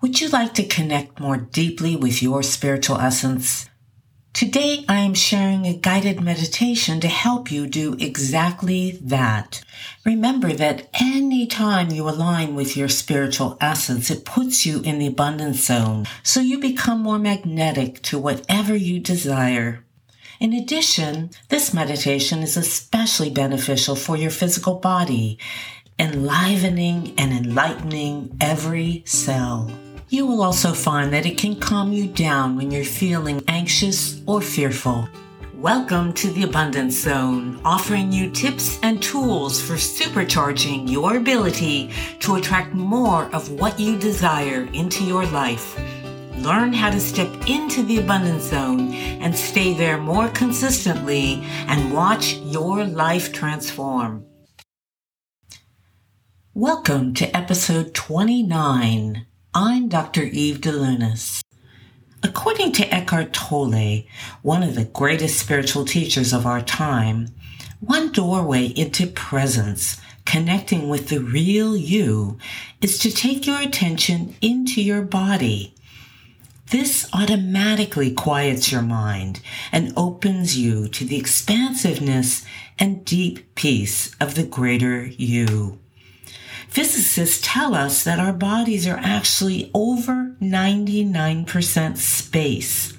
Would you like to connect more deeply with your spiritual essence? Today, I am sharing a guided meditation to help you do exactly that. Remember that any time you align with your spiritual essence, it puts you in the abundance zone, so you become more magnetic to whatever you desire. In addition, this meditation is especially beneficial for your physical body, enlivening and enlightening every cell. You will also find that it can calm you down when you're feeling anxious or fearful. Welcome to the Abundance Zone, offering you tips and tools for supercharging your ability to attract more of what you desire into your life. Learn how to step into the abundance zone and stay there more consistently and watch your life transform. Welcome to episode 29 I'm Dr. Eve DeLunas. According to Eckhart Tolle, one of the greatest spiritual teachers of our time, one doorway into presence, connecting with the real you, is to take your attention into your body. This automatically quiets your mind and opens you to the expansiveness and deep peace of the greater you. Physicists tell us that our bodies are actually over 99% space.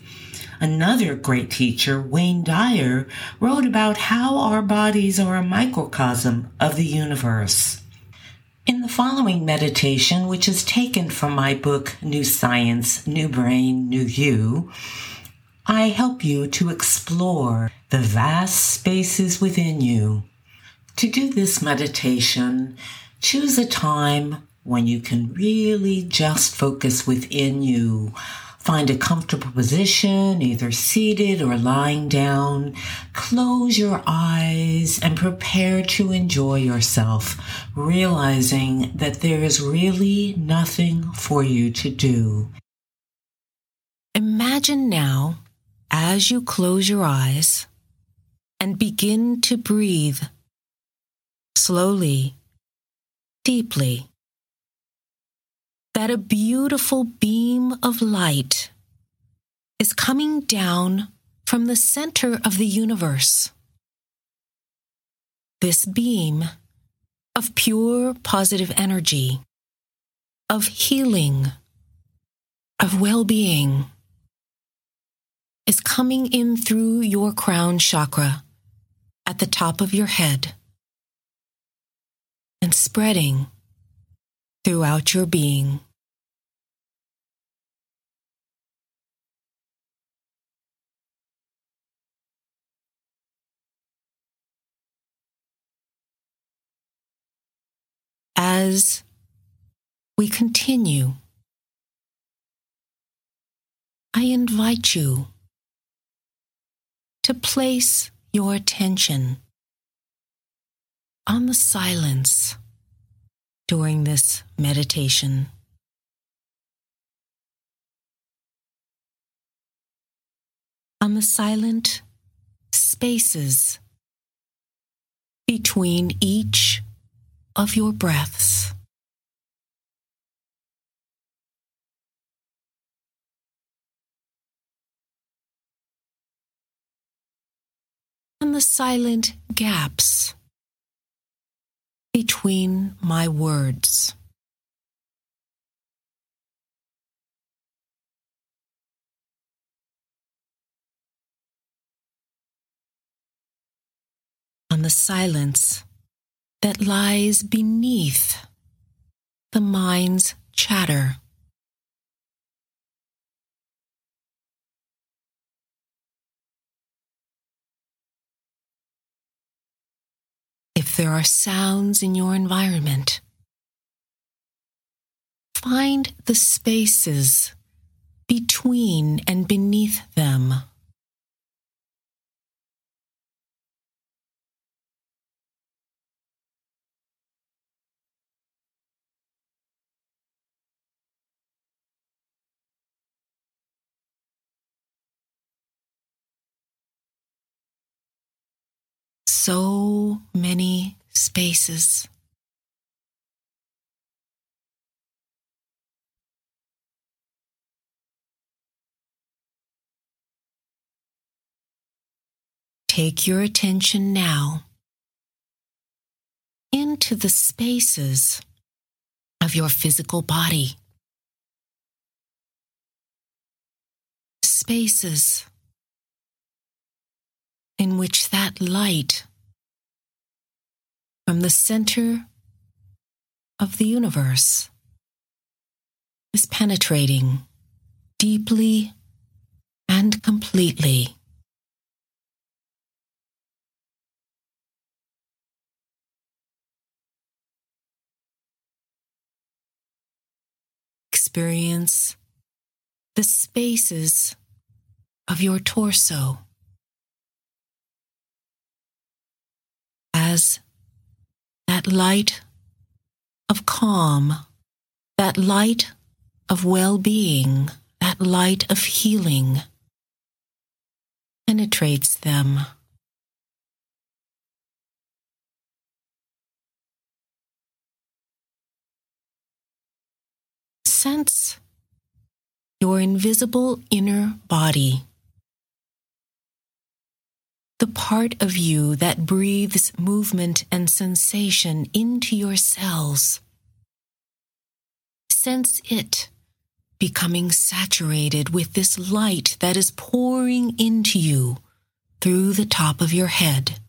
Another great teacher, Wayne Dyer, wrote about how our bodies are a microcosm of the universe. In the following meditation, which is taken from my book, New Science, New Brain, New You, I help you to explore the vast spaces within you. To do this meditation, Choose a time when you can really just focus within you. Find a comfortable position, either seated or lying down. Close your eyes and prepare to enjoy yourself, realizing that there is really nothing for you to do. Imagine now, as you close your eyes and begin to breathe slowly deeply that a beautiful beam of light is coming down from the center of the universe. This beam of pure positive energy, of healing, of well being, is coming in through your crown chakra at the top of your head and spreading throughout your being. As we continue, I invite you to place your attention on the silence during this meditation. On the silent spaces between each of your breaths. On the silent gaps between my words. On the silence that lies beneath the mind's chatter. There are sounds in your environment. Find the spaces between and beneath them. so many spaces. Take your attention now into the spaces of your physical body. Spaces in which that light from the center of the universe is penetrating deeply and completely. Experience the spaces of your torso as that light of calm, that light of well being, that light of healing penetrates them. Sense your invisible inner body the part of you that breathes movement and sensation into your cells. Sense it becoming saturated with this light that is pouring into you through the top of your head.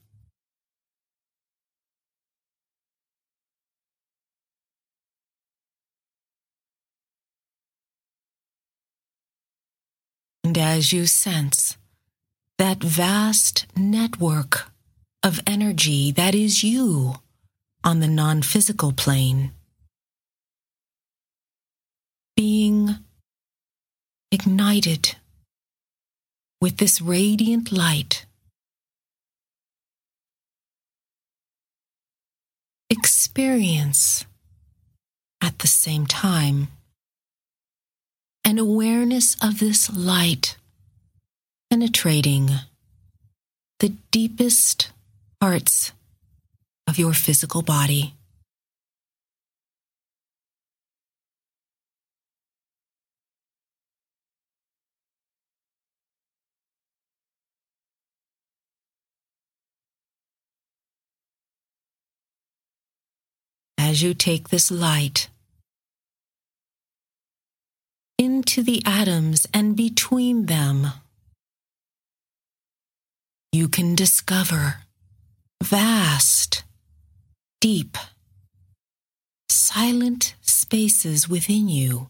And as you sense that vast network of energy that is you on the non physical plane. Being ignited with this radiant light. Experience at the same time an awareness of this light penetrating the deepest parts of your physical body. As you take this light into the atoms and between them, you can discover vast, deep, silent spaces within you.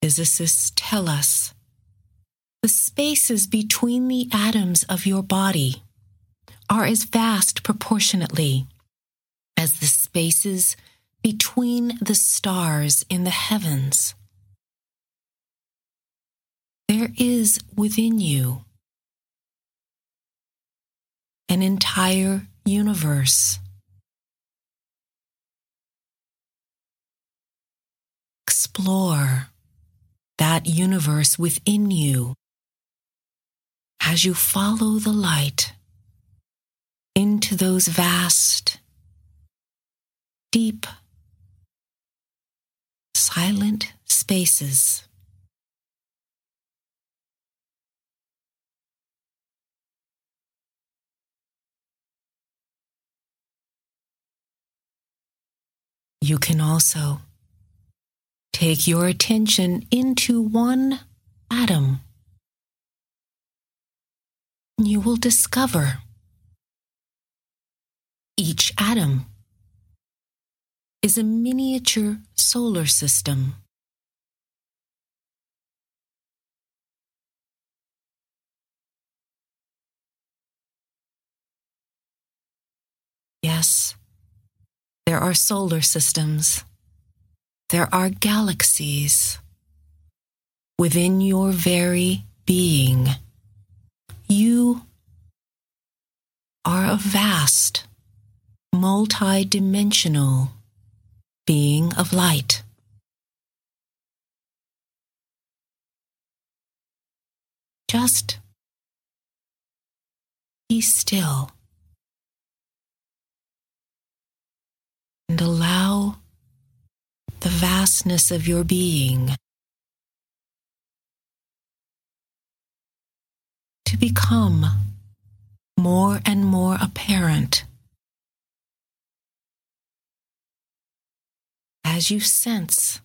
Physicists tell us the spaces between the atoms of your body are as vast proportionately as the spaces between the stars in the heavens. There is within you an entire universe. Explore that universe within you as you follow the light into those vast, deep, silent spaces. You can also take your attention into one atom. You will discover each atom is a miniature solar system. Yes, there are solar systems. There are galaxies. Within your very being, you are a vast multidimensional being of light. Just be still and allow the vastness of your being to become more and more apparent. As you sense,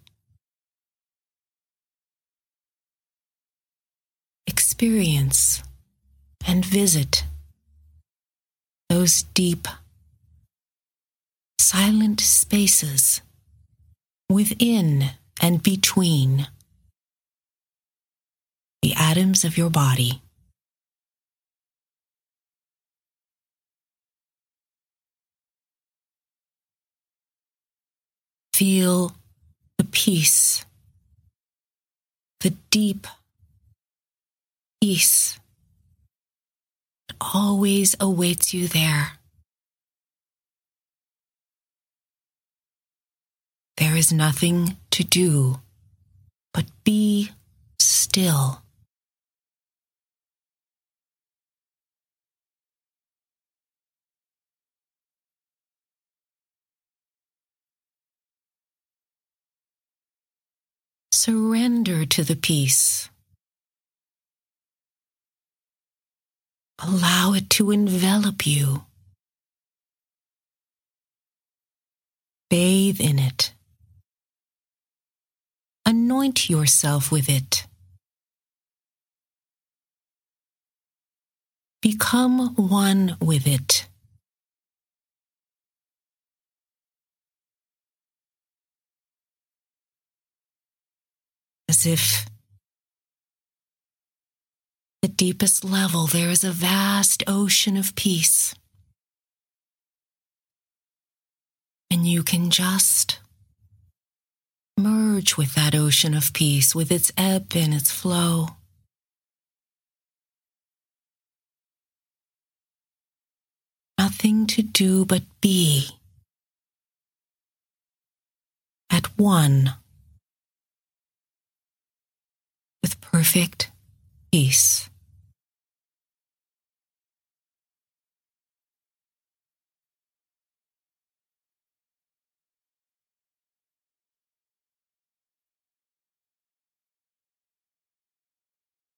experience, and visit those deep, silent spaces within and between the atoms of your body. Feel the peace, the deep peace that always awaits you there. There is nothing to do but be still. Surrender to the peace. Allow it to envelop you. Bathe in it. Anoint yourself with it. Become one with it. As if the deepest level there is a vast ocean of peace. And you can just merge with that ocean of peace, with its ebb and its flow. Nothing to do but be at one with perfect peace.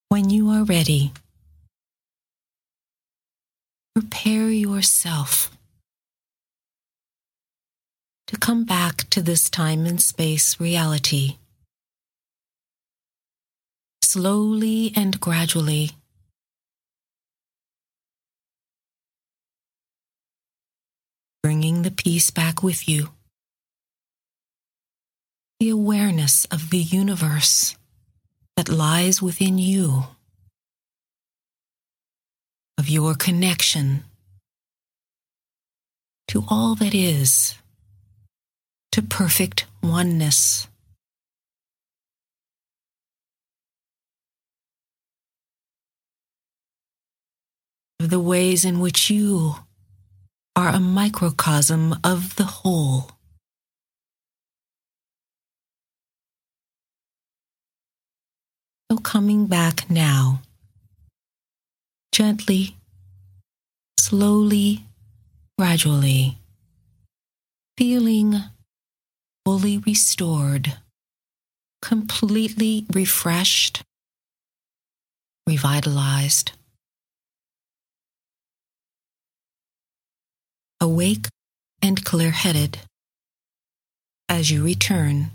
When you are ready, prepare yourself to come back to this time and space reality. Slowly and gradually, bringing the peace back with you, the awareness of the universe that lies within you, of your connection to all that is, to perfect oneness. Of the ways in which you are a microcosm of the whole. So coming back now, gently, slowly, gradually, feeling fully restored, completely refreshed, revitalized, awake and clear headed as you return